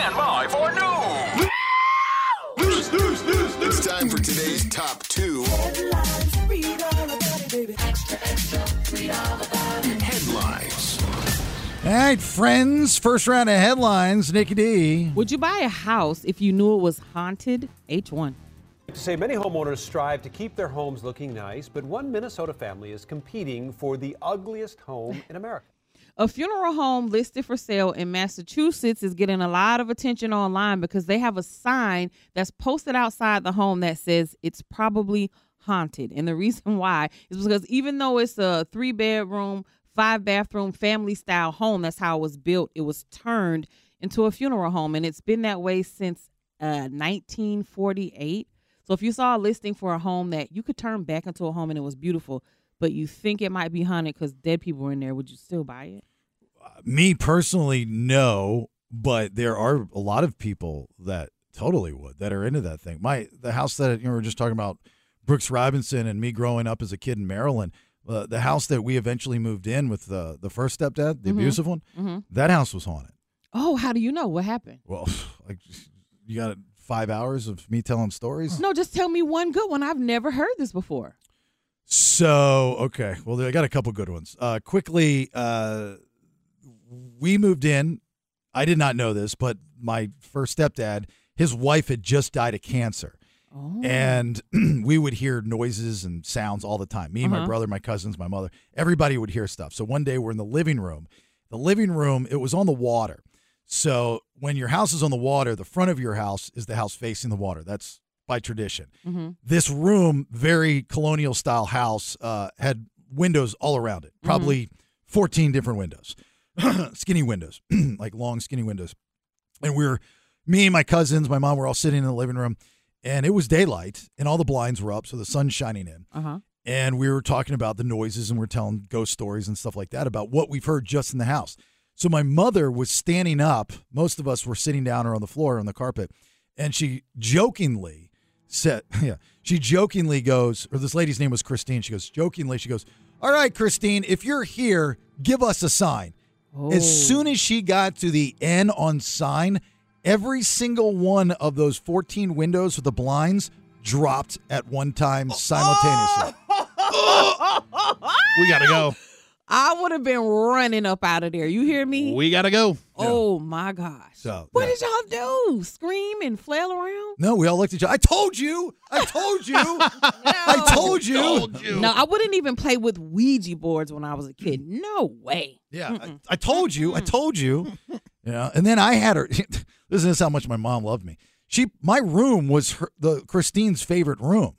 Stand by for news. It's time for today's top two headlines. All right, friends. First round of headlines. Nikki D. Would you buy a house if you knew it was haunted? H1. To say many homeowners strive to keep their homes looking nice, but one Minnesota family is competing for the ugliest home in America. A funeral home listed for sale in Massachusetts is getting a lot of attention online because they have a sign that's posted outside the home that says it's probably haunted. And the reason why is because even though it's a three bedroom, five bathroom, family style home, that's how it was built, it was turned into a funeral home. And it's been that way since uh, 1948. So if you saw a listing for a home that you could turn back into a home and it was beautiful, but you think it might be haunted because dead people were in there, would you still buy it? Me personally, no, but there are a lot of people that totally would that are into that thing. My the house that you know, we were just talking about, Brooks Robinson and me growing up as a kid in Maryland. Uh, the house that we eventually moved in with the the first stepdad, the Mhm. abusive one, Mhm. that house was haunted. Oh, how do you know what happened? Well, like you got five hours of me telling stories. No, just tell me one good one. I've never heard this before. So okay, well I got a couple good ones. Uh, quickly, uh, we moved in. I did not know this, but my first stepdad, his wife had just died of cancer, Oh. and we would hear noises and sounds all the time. Me, my Uh-huh. brother, my cousins, my mother, everybody would hear stuff. So one day we're in the living room. The living room it was on the water. So when your house is on the water, the front of your house is the house facing the water. That's by tradition Mhm. this room, very colonial style house, uh, had windows all around it, probably 14 different windows, skinny windows, like long, skinny windows. And we were, me and my cousins, my mom were all sitting in the living room, and it was daylight, and all the blinds were up, so the sun's shining in. Uh huh. And we were talking about the noises, and we are telling ghost stories and stuff like that about what we've heard just in the house. So my mother was standing up. Most of us were sitting down or on the floor on the carpet, and she jokingly said, "Yeah." She jokingly goes, or this lady's name was Christine. She goes jokingly. She goes, "All right, Christine, if you're here, give us a sign." As oh. soon as she got to the N on sign, every single one of those 14 windows with the blinds dropped at one time simultaneously. We gotta go. I would have been running up out of there. You hear me? We gotta go. Oh my gosh. So, what yeah. did y'all do? Scream and flail around? No, we all looked at each other. I told you. I told you. I told you. No, I wouldn't even play with Ouija boards when I was a kid. Mm. No way. Yeah, I, I told you. I told you. You know, and then I had her. This is how much my mom loved me. She, my room was her, the Christine's favorite room.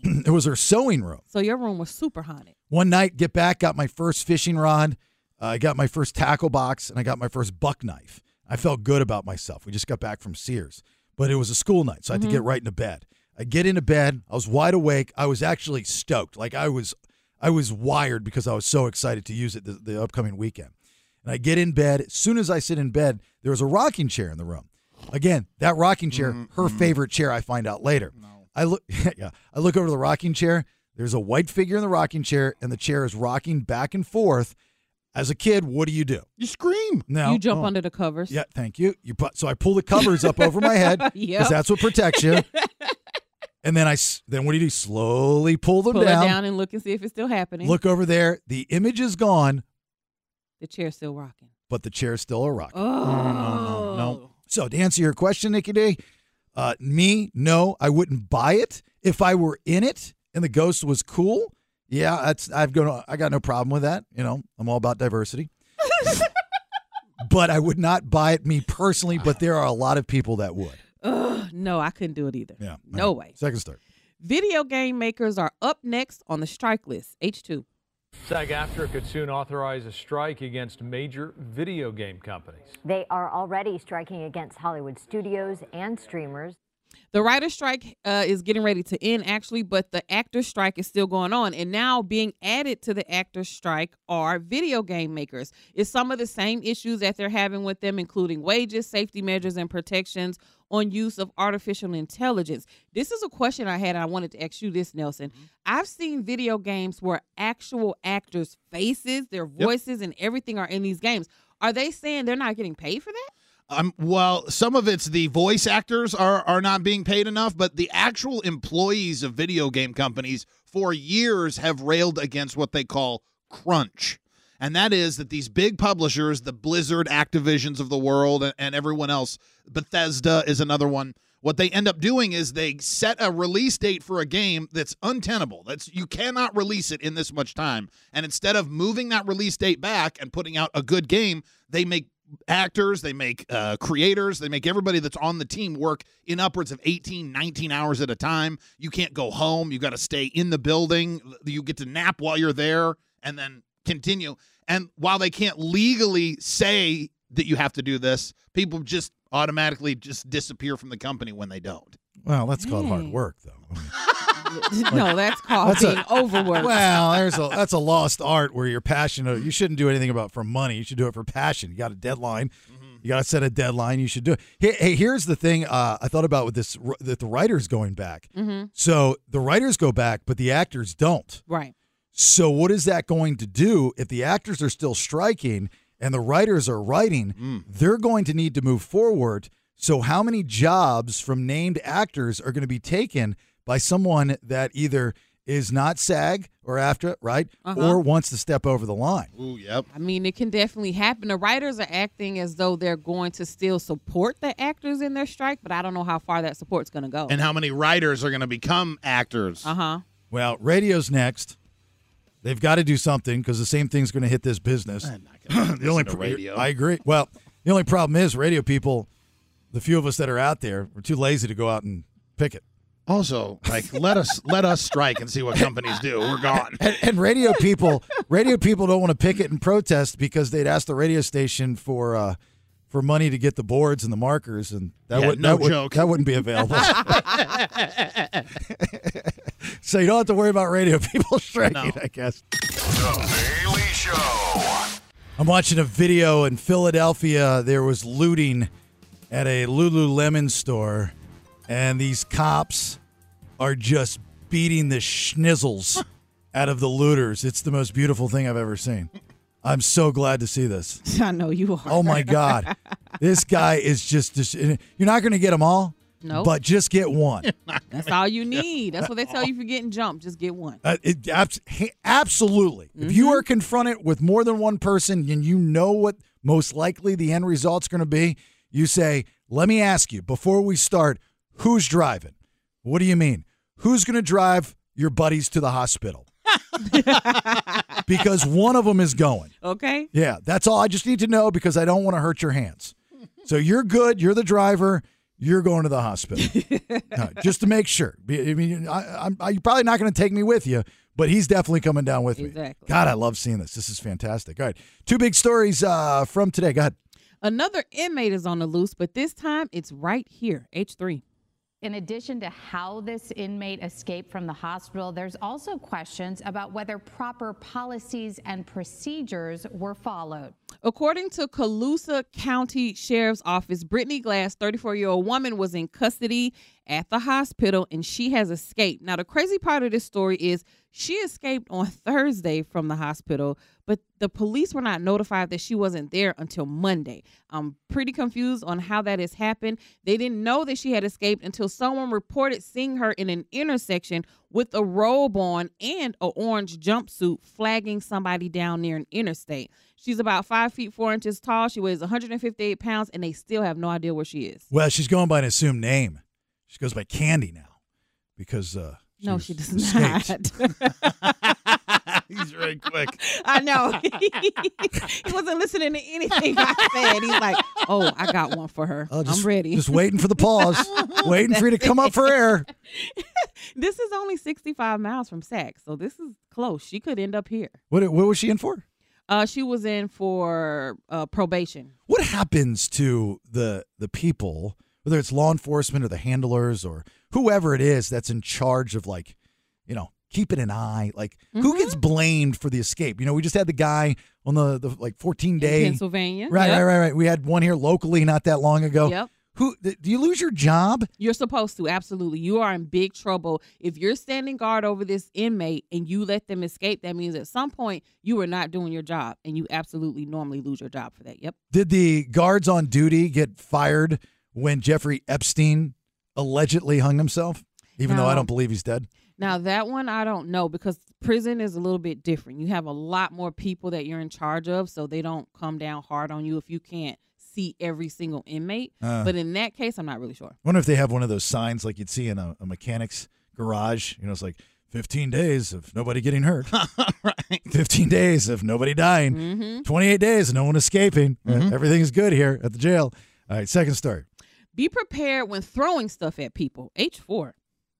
it was her sewing room. So your room was super haunted. One night, get back, got my first fishing rod. uh, I got my first tackle box, and I got my first buck knife. I felt good about myself. We just got back from Sears, but it was a school night, so I had to get right into bed. I get into bed. I was wide awake. I was actually stoked. Like I was, I was wired because I was so excited to use it the, the upcoming weekend. And I get in bed. As soon as I sit in bed, there was a rocking chair in the room. Again, that rocking chair, her favorite chair. I find out later. I look, yeah, I look over the rocking chair. There's a white figure in the rocking chair, and the chair is rocking back and forth. As a kid, what do you do? You scream. No, you jump oh. under the covers. Yeah, thank you. You put so I pull the covers up over my head because Yep. that's what protects you. and then I then what do you do? Slowly pull them Pull down. it down and look and see if it's still happening. Look over there. The image is gone, the chair's still rocking. but the chair's still a rock. Oh. no. So to answer your question, Nikki D, uh, me, no, I wouldn't buy it. If I were in it and the ghost was cool, yeah, that's I've got I got no problem with that. You know, I'm all about diversity. but I would not buy it me personally. But there are a lot of people that would. Ugh, no, I couldn't do it either. Yeah, No way. Second start. Video game makers are up next on the strike list. H2. SAG AFTRA could soon authorize a strike against major video game companies. They are already striking against Hollywood studios and streamers. The writer's strike uh, is getting ready to end, actually, but the actor's strike is still going on. And now being added to the actor's strike are video game makers. It's some of the same issues that they're having with them, including wages, safety measures, and protections on use of artificial intelligence. This is a question I had, and I wanted to ask you this, Nelson. I've seen video games where actual actors' faces, their voices, and everything are in these games. Are they saying they're not getting paid for that? Um, well, some of it's the voice actors are are not being paid enough, but the actual employees of video game companies for years have railed against what they call crunch. And that is that these big publishers, the Blizzard, Activisions of the world, and, and everyone else, Bethesda is another one. What they end up doing is they set a release date for a game that's untenable. That's you cannot release it in this much time. And instead of moving that release date back and putting out a good game, they make actors, they make uh, creators, they make everybody that's on the team work in upwards of 18, 19 hours at a time. You can't go home. You got to stay in the building. You get to nap while you're there and then continue. And while they can't legally say that you have to do this, people just automatically just disappear from the company when they don't. Well, that's called hard work, though. no, that's called That's a- being overworked. Well, there's a that's a lost art where you're passionate. You shouldn't do anything about for money. You should do it for passion. You got a deadline. You got to set a deadline. You should do it. Hey, hey here's the thing. Uh, I thought about with this that the writers going back. hmm So the writers go back, but the actors don't. Right. So what is that going to do if the actors are still striking and the writers are writing? They're going to need to move forward. So how many jobs from named actors are going to be taken by someone that either is not SAG or AFTRA, it, right, Uh-huh. or wants to step over the line? Ooh, yep. I mean, it can definitely happen. The writers are acting as though they're going to still support the actors in their strike, but I don't know how far that support's going to go. And how many writers are going to become actors? Uh huh. Well, radio's next. They've got to do something because the same thing's going to hit this business. the only to radio. I agree. Well, the only problem is radio people, the few of us that are out there, we're too lazy to go out and pick it. Also, like let us let us strike and see what companies do. We're gone. And, and radio people, radio people don't want to picket and protest because they'd ask the radio station for uh, for money to get the boards and the markers, and that Yeah, would no that would, joke. that wouldn't be available. so you don't have to worry about radio people striking, No. I guess. The Bailey Show. I'm watching a video in Philadelphia. There was looting at a Lululemon store, and these cops are just beating the schnizzles out of the looters. It's the most beautiful thing I've ever seen. I'm so glad to see this. I know you are. Oh my God. this guy is just, just you're not going to get them all, Nope. but just get one. That's all you need. That's what they tell you for getting jumped. Just get one. Uh, it, abs- absolutely. If you are confronted with more than one person and you know what most likely the end result's going to be, you say, "Let me ask you before we start, who's driving?" What do you mean? Who's going to drive your buddies to the hospital? because one of them is going. Okay. Yeah, that's all I just need to know because I don't want to hurt your hands. So you're good. You're the driver. You're going to the hospital Uh, just to make sure. I mean, I, I'm, I, you're probably not going to take me with you, but he's definitely coming down with me. Exactly. God, I love seeing this. This is fantastic. All right, two big stories uh, from today. Go ahead. Another inmate is on the loose, but this time it's right here. H3. In addition to how this inmate escaped from the hospital, there's also questions about whether proper policies and procedures were followed. According to Colusa County Sheriff's Office, Brittany Glass, 34 year old woman, was in custody at the hospital and she has escaped. Now, the crazy part of this story is she escaped on Thursday from the hospital, but the police were not notified that she wasn't there until Monday. I'm pretty confused on how that has happened. They didn't know that she had escaped until someone reported seeing her in an intersection with a robe on and a orange jumpsuit flagging somebody down near an interstate. She's about five feet four inches tall. She weighs 158 pounds, and they still have no idea where she is. Well, she's going by an assumed name. She goes by Candy now because uh, no, she does escaped. not. He's very quick. I know. he wasn't listening to anything I said. He's like, "Oh, I got one for her. Just, I'm ready." Just waiting for the pause, waiting for you to come up for air. this is only 65 miles from Sac, so this is close. She could end up here. What, what was she in for? Uh, she was in for uh, probation. What happens to the the people, whether it's law enforcement or the handlers or whoever it is that's in charge of like, you know, keeping an eye? Like, Mm-hmm. who gets blamed for the escape? You know, we just had the guy on the the like 14 In day. Pennsylvania. Right, Yep. right, right, right. We had one here locally not that long ago. Yep. Who th- do you lose your job? You're supposed to, absolutely. You are in big trouble. If you're standing guard over this inmate and you let them escape, that means at some point you are not doing your job and you absolutely normally lose your job for that. Yep. Did the guards on duty get fired when Jeffrey Epstein allegedly hung himself? Even though I don't believe he's dead. Now that one I don't know because prison is a little bit different. You have a lot more people that you're in charge of, so they don't come down hard on you if you can't see every single inmate. Uh. but in that case, I'm not really sure. I wonder if they have one of those signs like you'd see in a, a mechanic's garage. You know, it's like 15 days of nobody getting hurt. right. 15 days of nobody dying. Mm-hmm. 28 days of no one escaping. Uh, Mhm. Everything's good here at the jail. All right, second story. Be prepared when throwing stuff at people. H4.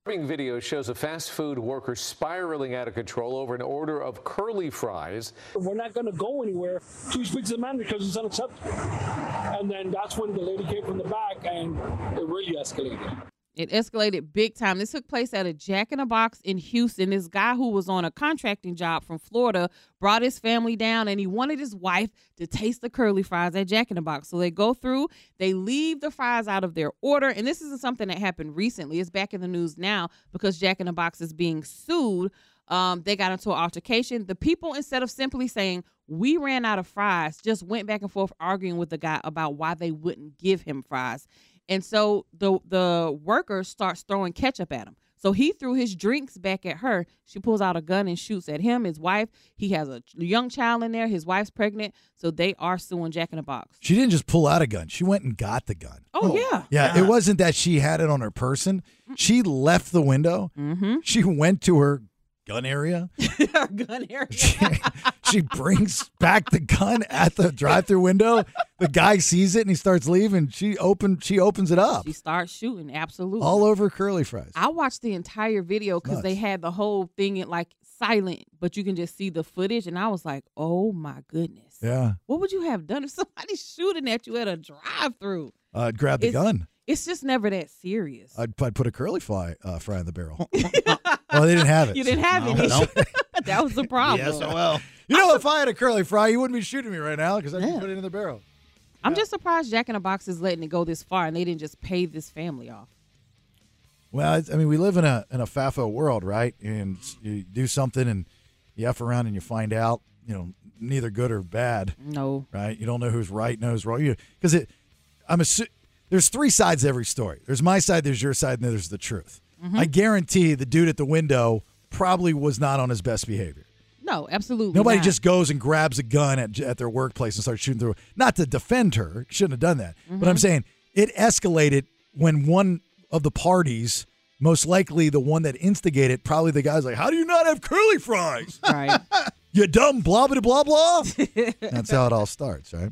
Disturbing video shows a fast food worker spiraling out of control over an order of curly fries. We're not going to go anywhere till he speaks to the manager because it's unacceptable. And then that's when the lady came from the back and it really escalated. It escalated big time. This took place at a Jack in a Box in Houston. This guy who was on a contracting job from Florida brought his family down and he wanted his wife to taste the curly fries at Jack in a Box. So they go through, they leave the fries out of their order. And this isn't something that happened recently. It's back in the news now because Jack in a Box is being sued. Um, they got into an altercation. The people, instead of simply saying, we ran out of fries, just went back and forth arguing with the guy about why they wouldn't give him fries. And so the the worker starts throwing ketchup at him. So he threw his drinks back at her. She pulls out a gun and shoots at him, his wife. He has a young child in there. His wife's pregnant. So they are suing Jack in the Box. She didn't just pull out a gun. She went and got the gun. Oh, yeah. Yeah, it wasn't that she had it on her person. She left the window. Mm-hmm. She went to her gun area. gun area. She brings back the gun at the drive-through window. The guy sees it and he starts leaving. She open she opens it up She starts shooting. Absolutely. all over curly fries. I watched the entire video because they had the whole thing in like silent, but you can just see the footage. And I was like, oh my goodness. Yeah. What would you have done if somebody's shooting at you at a drive through? I'd grab the It's- gun. It's just never that serious. I'd, I'd put a curly fry uh, fry in the barrel. well, they didn't have it. You didn't have No, any. no. that was the problem. Yes, well. You know, if I had a curly fry, you wouldn't be shooting me right now because I just put it in the barrel. I'm just surprised Jack in the Box is letting it go this far and they didn't just pay this family off. Well, I mean, we live in a in a FAFO world, right? And you do something and you f around and you find out, you know, neither good or bad. No. Right? You don't know who's right, and who's wrong. You because it. I'm assu- There's three sides to every story. There's my side, there's your side, and then there's the truth. Mhm. I guarantee the dude at the window probably was not on his best behavior. No, absolutely. Nobody not. just goes and grabs a gun at, at their workplace and starts shooting through. Not to defend her, shouldn't have done that. But I'm Mhm. saying it escalated when one of the parties, most likely the one that instigated, probably the guy's like, "How do you not have curly fries? Right. you dumb blah blah blah blah." That's how it all starts, right?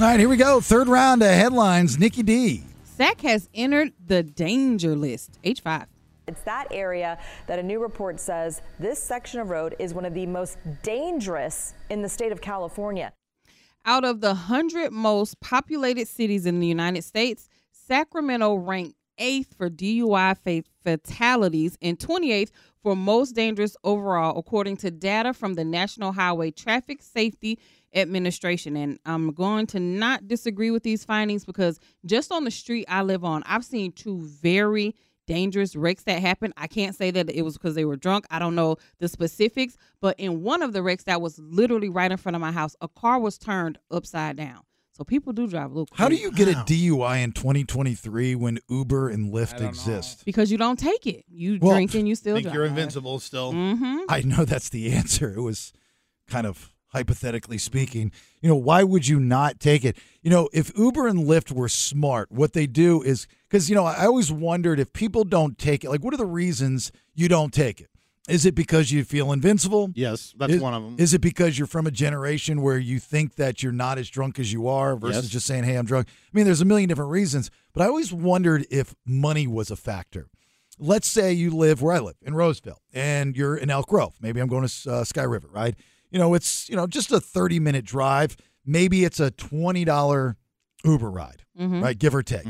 All right, here we go. Third round of headlines. Nikki D. SAC has entered the danger list. H5. It's that area that a new report says this section of road is one of the most dangerous in the state of California. Out of the 100 most populated cities in the United States, Sacramento ranked eighth for DUI fa- fatalities and 28th for most dangerous overall, according to data from the National Highway Traffic Safety Administration. And I'm going to not disagree with these findings because just on the street I live on, I've seen two very dangerous wrecks that happened. I can't say that it was because they were drunk. I don't know the specifics, but in one of the wrecks that was literally right in front of my house, a car was turned upside down. So people do drive a little How do you get a DUI in 2023 when Uber and Lyft exist? Because you don't take it. You Well, drink and you still think drive. you're invincible still. Mm-hmm. I know that's the answer. It was kind of hypothetically speaking. You know, why would you not take it? You know, if Uber and Lyft were smart, what they do is because, you know, I always wondered if people don't take it, like, what are the reasons you don't take it? Is it because you feel invincible? Yes, that's Is- one of them. Is it because you're from a generation where you think that you're not as drunk as you are versus Yes. just saying, hey, I'm drunk? I mean, there's a million different reasons, but I always wondered if money was a factor. Let's say you live where I live in Roseville and you're in Elk Grove. Maybe I'm going to uh, Sky River, right? You know, it's, you know, just a 30 minute drive. Maybe it's a $20 Uber ride, Mhm. right? Give or take.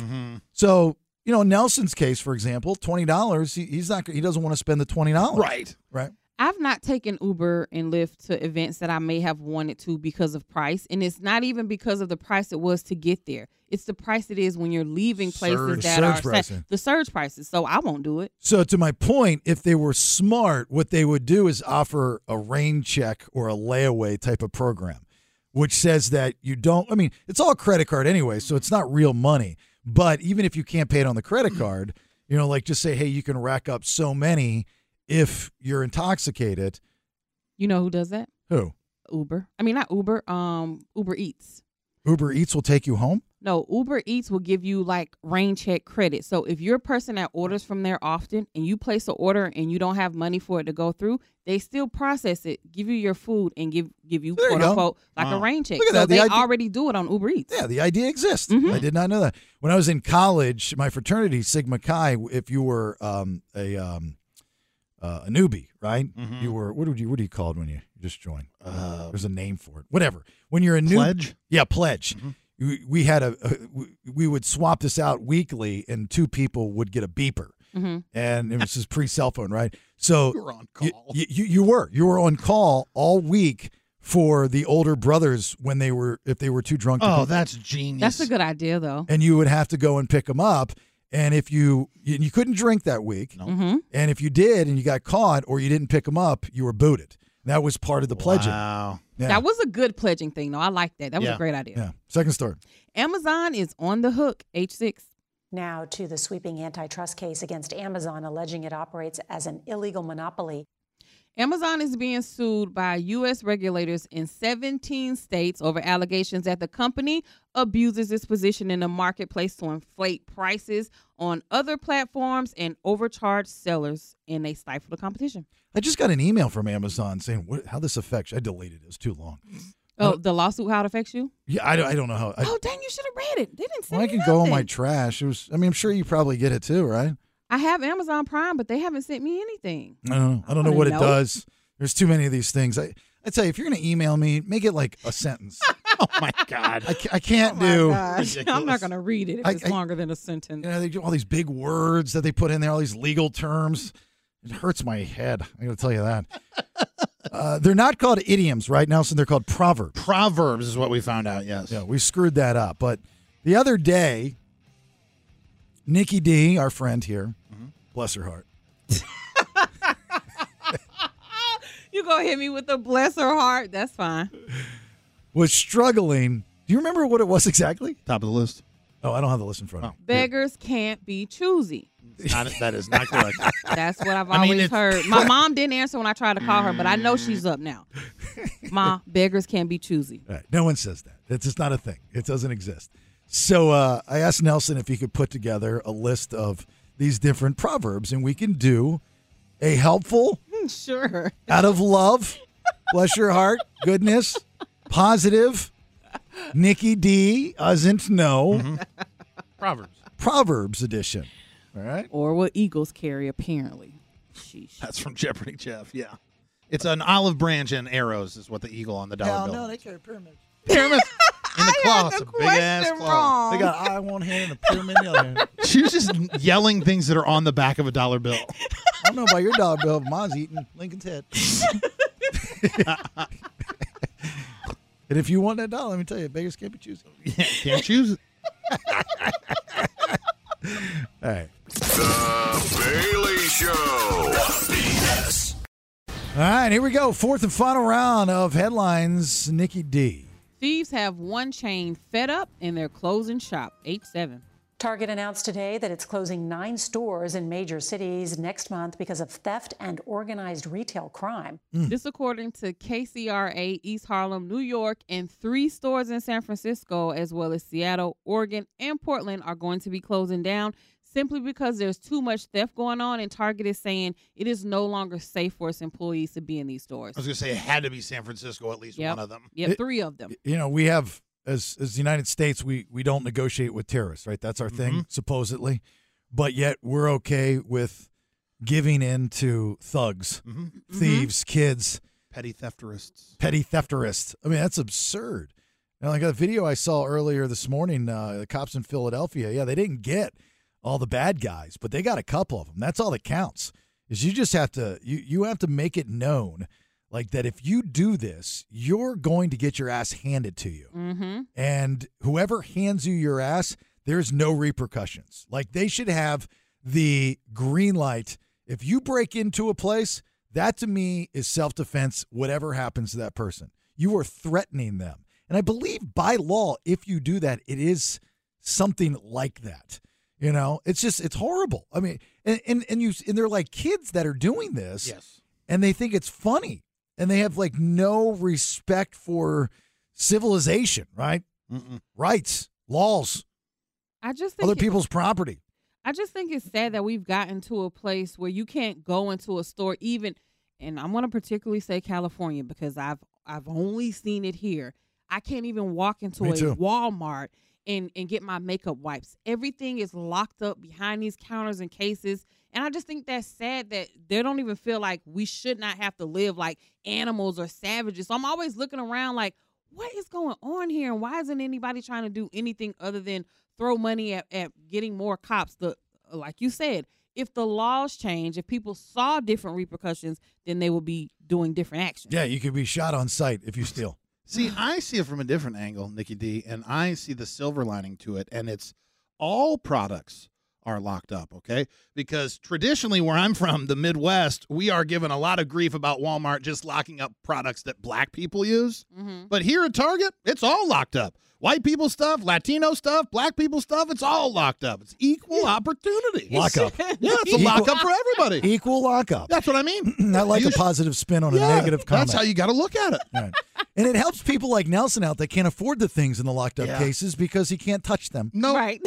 So, you know, Nelson's case, for example, $20, he, he's not, he doesn't want to spend the $20. Right. Right. I've not taken Uber and Lyft to events that I may have wanted to because of price, and it's not even because of the price it was to get there. It's the price it is when you're leaving places Surge- that surge are pricing. the surge prices. So I won't do it. So to my point, if they were smart, what they would do is offer a rain check or a layaway type of program, which says that you don't. I mean, it's all credit card anyway, so it's not real money. But even if you can't pay it on the credit card, you know, like just say, hey, you can rack up so many if you're intoxicated. You know who does that? Who? Uber. I mean, not Uber. Um, Uber Eats. Uber Eats will take you home. No, Uber Eats will give you like rain check credit. So if you're a person that orders from there often and you place an order and you don't have money for it to go through, they still process it, give you your food, and give give you quote go. unquote like a rain check. Look at so that. The they idea- already do it on Uber Eats. Yeah, the idea exists. Mm-hmm. I did not know that. When I was in college, my fraternity, Sigma Chi, if you were um, a um, uh, a newbie, right? Mhm. You were what would you what do you call it when you just join? There's a name for it. Whatever. When you're a new Pledge? yeah, pledge. We, we had a, a we- we would swap this out weekly, and two people would get a beeper, Mhm. and it was just pre cell phone, right? So You were on call. You, you, you were you were on call all week for the older brothers when they were if they were too drunk. to Oh, pick- that's genius. That's a good idea though. and you would have to go and pick them up. And if you you, you couldn't drink that week, Mm-hmm. and if you did and you got caught or you didn't pick them up, you were booted. That was part of the pledging. Wow. Yeah. That was a good pledging thing, though. I like that. That was Yeah. a great idea. yeah. Second story. Amazon is on the hook. H6. Now to the sweeping antitrust case against Amazon, alleging it operates as an illegal monopoly. Amazon is being sued by U.S. regulators in 17 states over allegations that the company abuses its position in the marketplace to inflate prices on other platforms and overcharge sellers, and they stifle the competition. I just got an email from Amazon saying what, how this affects. you. I deleted it. It was too long. Oh, the lawsuit, how it affects you? Yeah, I don't, I don't know how. I, oh, dang, you should have read it. They didn't say well, I can go on my trash. It was. I mean, I'm sure you probably get it too, right? I have Amazon Prime, but they haven't sent me anything. I don't know. I don't know wanna what it does. There's too many of these things. I I tell you, if you're gonna email me, make it like a sentence. oh my god. I, I can't Oh do. I'm not going to read it if I- it's I- longer than a sentence. You know, they do all these big words that they put in there, all these legal terms. It hurts my head. I got to tell you that. uh, they're not called idioms right now, so they're called proverbs. Proverbs is what we found out. Yes. Yeah, we screwed that up. But the other day, Nikki D, our friend here. Bless her heart, You gonna hit me with a bless her heart? That's fine. was struggling. Do you remember what it was exactly? Top of the list. Oh, I don't have the list in front of me. Beggars can't be choosy. Not- that is not correct. That's what I've I mean, always it's- heard. My mom didn't answer when I tried to call her, but I know she's up now. Ma, beggars can't be choosy. Right. No one says that. It's just not a thing. It doesn't exist. So uh, I asked Nelson if he could put together a list of these different proverbs, and we can do a helpful, Sure. out of love, bless your heart, goodness, positive. Nikki D doesn't know mm-hmm. Proverbs. Proverbs edition. All right. Or what eagles carry, apparently. Sheesh. That's from Jeopardy, Jeff. Yeah. It's an olive branch and arrows is what the eagle on the dollar bill. No, they carry pyramids. Pyramids in the claw. It's a big ass claw. wrong. They got eye on one hand and a pyramid in the other hand. She was just yelling things that are on the back of a dollar bill. I don't know about your dollar bill, but mine's eating Lincoln's head. and if you want that dollar, let me tell you, beggars can't be choosy. Yeah, can't choose it. All right. The Bailey Show. BS. All right, here we go. Fourth and final round of headlines. Nikki D. Thieves have one chain fed up and they're closing shop. H7. Target announced today that it's closing nine stores in major cities next month because of theft and organized retail crime. Hmm. This according to KCRA East Harlem, New York, and three stores in San Francisco, as well as Seattle, Oregon, and Portland, are going to be closing down simply because there's too much theft going on. And Target is saying it is no longer safe for its employees to be in these stores. I was going to say it had to be San Francisco, at least Yep. one of them. Yep, It- three of them. You know, we have as as the United States, we we don't negotiate with terrorists, right? That's our thing, mm-hmm. supposedly. But yet we're okay with giving in to thugs, mm-hmm. Mm-hmm. thieves, kids, Petty thefterists. petty thefterists. I mean, that's absurd. You know, like a video I saw earlier this morning, uh, the cops in Philadelphia, yeah, they didn't get all the bad guys, but they got a couple of them. That's all that counts. is you just have to you you have to make it known like that if you do this, you're going to get your ass handed to you. Mm-hmm. And whoever hands you your ass, there's no repercussions. Like they should have the green light. If you break into a place, that to me is self defense, whatever happens to that person. You are threatening them. And I believe by law, if you do that, it is something like that. You know, it's just, it's horrible. I mean, and, and, and you, and they're like kids that are doing this. Yes. And they think it's funny and they have like no respect for civilization, right? Mm-mm. Rights, laws, I just think other it- people's property. I just think it's sad that we've gotten to a place where you can't go into a store even and I'm going to particularly say California because I've I've only seen it here. I can't even walk into Me a too. Walmart and and get my makeup wipes. Everything is locked up behind these counters and cases. And I just think that's sad that they don't even feel like we should not have to live like animals or savages. So I'm always looking around like what is going on here and why isn't anybody trying to do anything other than throw money at, at getting more cops the like you said if the laws change if people saw different repercussions then they will be doing different actions Yeah, you could be shot on sight if you steal. See, I see it from a different angle, Nikki D, and I see the silver lining to it, and it's all products are locked up, okay? Because traditionally, where I'm from, the Midwest, we are given a lot of grief about Walmart just locking up products that black people use. Mm-hmm. But here at Target, it's all locked up. White people stuff, Latino stuff, black people stuff, it's all locked up. It's equal opportunity. Lockup. Yeah, it's a Equal- lockup for everybody. Equal lockup. That's what I mean. I like You a should- positive spin on a Yeah, negative comment. That's how you got to look at it. Right. And it helps people like Nelson out that can't afford the things in the locked up Yeah. cases because he can't touch them. No. right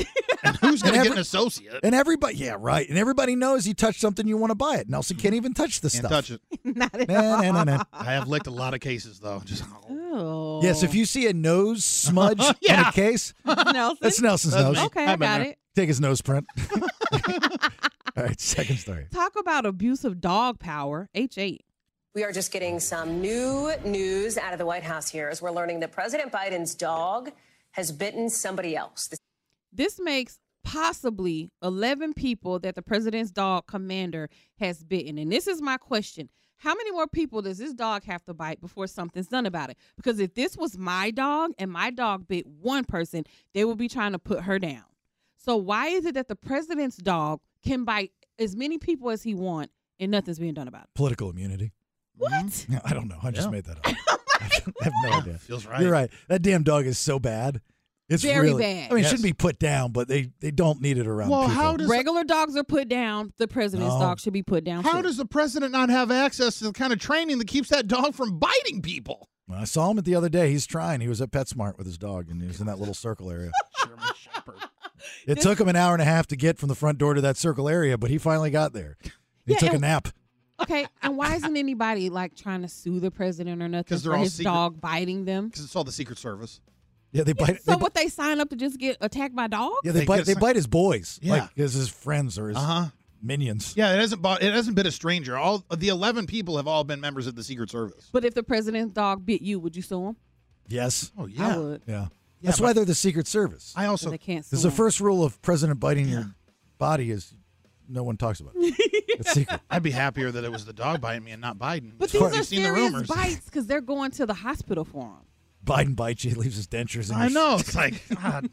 And who's going to get every- an associate? And everybody, yeah, right. And everybody knows you touch something, you want to buy it. Nelson can't even touch the Can't stuff. touch it. not at Nah, nah, nah, nah. I have licked a lot of cases though. Just oh. All Yes, if oh. you see a nose smudge on Yeah. a case, Nelson? that's Nelson's That's nose. me. okay I've i been got there. it Take his nose print. All right, second story. talk about abuse of dog power h8 We are just getting some new news out of the White House here as we're learning that President Biden's dog has bitten somebody else. This this makes possibly 11 people that the president's dog commander has bitten and this is my question how many more people does this dog have to bite before something's done about it because if this was my dog and my dog bit one person they would be trying to put her down so why is it that the president's dog can bite as many people as he want and nothing's being done about it Political immunity. what mm-hmm. Yeah, I don't know. I just Yeah. made that up. I have no idea. feels right. You're right. That damn dog is so bad. It's Very really, bad. I mean, it shouldn't be put down, but they they don't need it around Well, people. how does regular dogs are put down the president's No. dog should be put down how too. does the president not have access to the kind of training that keeps that dog from biting people? Well, I saw him at the other day. He's trying. He was at PetSmart with his dog, and he was in that little circle area. German Shepherd. It took him an hour and a half to get from the front door to that circle area, but he finally got there. He Yeah, took a nap. Okay, and why isn't anybody like trying to sue the president or nothing 'Cause they're for all his secret- dog biting them? Because it's all the Secret Service. Yeah, they bite. So they, what they sign up to just get attacked by dogs? yeah, they, They bite. They some- bite his boys, Yeah. like as his friends or his Uh huh. minions. Yeah, it hasn't bought, it hasn't been a stranger. All the eleven people have all been members of the Secret Service. But if the president's dog bit you, would you sue him? Yes. Oh yeah. I yeah. would. Yeah. That's why they're the Secret Service. I also they can't sue Because the first rule of president biting your body is no one talks about it. It's secret. I'd be happier that it was the dog biting me and not Biden. But these are seen the serious rumors. bites because they're going to the hospital for him. Biden bites you, leaves his dentures in I know. It's like God,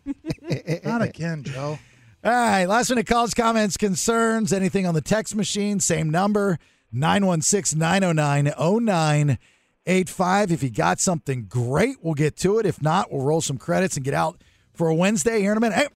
not again, Joe. All right, last minute calls, comments, concerns, anything on the text machine, same number, 916 909 0985. If you got something great, we'll get to it. If not, we'll roll some credits and get out for a Wednesday here in a minute. Hey,